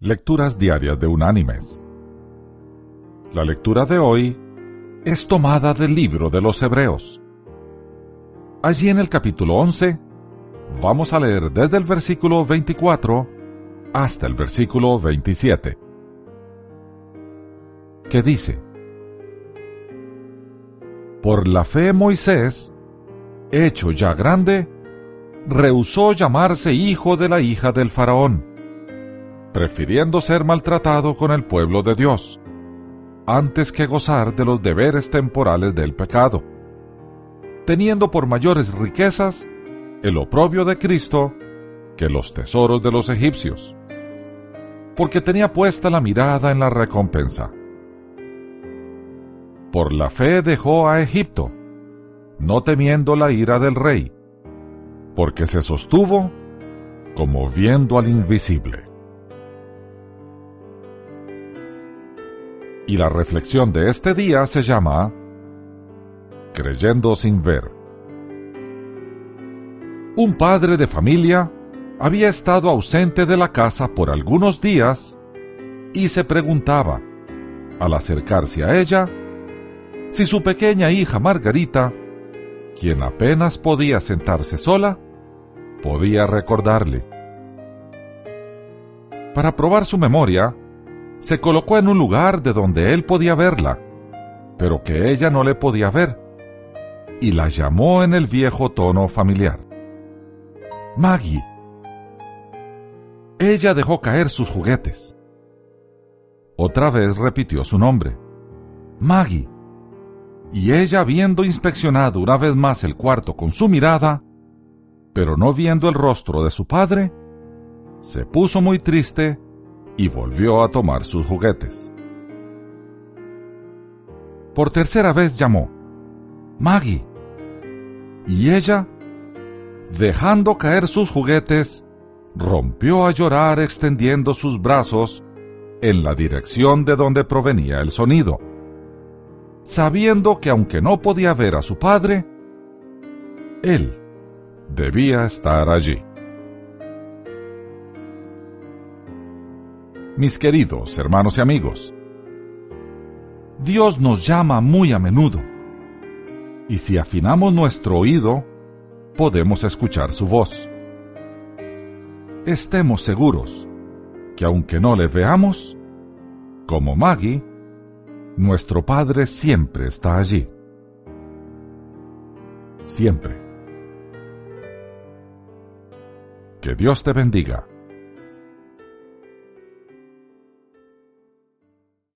Lecturas Diarias de Unánimes. La lectura de hoy es tomada del libro de los Hebreos. Allí en el capítulo 11 vamos a leer desde el versículo 24 hasta el versículo 27, que dice, Por la fe Moisés, hecho ya grande, rehusó llamarse hijo de la hija del faraón, prefiriendo ser maltratado con el pueblo de Dios, antes que gozar de los deberes temporales del pecado, teniendo por mayores riquezas el oprobio de Cristo que los tesoros de los egipcios, porque tenía puesta la mirada en la recompensa. Por la fe dejó a Egipto, no temiendo la ira del rey, porque se sostuvo como viendo al invisible. Y la reflexión de este día se llama Creyendo sin ver. Un padre de familia había estado ausente de la casa por algunos días y se preguntaba, al acercarse a ella, si su pequeña hija Margarita, quien apenas podía sentarse sola, podía recordarle. Para probar su memoria, se colocó en un lugar de donde él podía verla, pero que ella no le podía ver, y la llamó en el viejo tono familiar. Maggie. Ella dejó caer sus juguetes. Otra vez repitió su nombre. Maggie. Y ella, habiendo inspeccionado una vez más el cuarto con su mirada, pero no viendo el rostro de su padre, se puso muy triste y volvió a tomar sus juguetes. Por tercera vez llamó, Maggie. Y ella, dejando caer sus juguetes, rompió a llorar extendiendo sus brazos en la dirección de donde provenía el sonido, sabiendo que aunque no podía ver a su padre, él debía estar allí. Mis queridos hermanos y amigos, Dios nos llama muy a menudo, y si afinamos nuestro oído, podemos escuchar su voz. Estemos seguros que aunque no le veamos, como Maggie, nuestro Padre siempre está allí. Siempre. Que Dios te bendiga.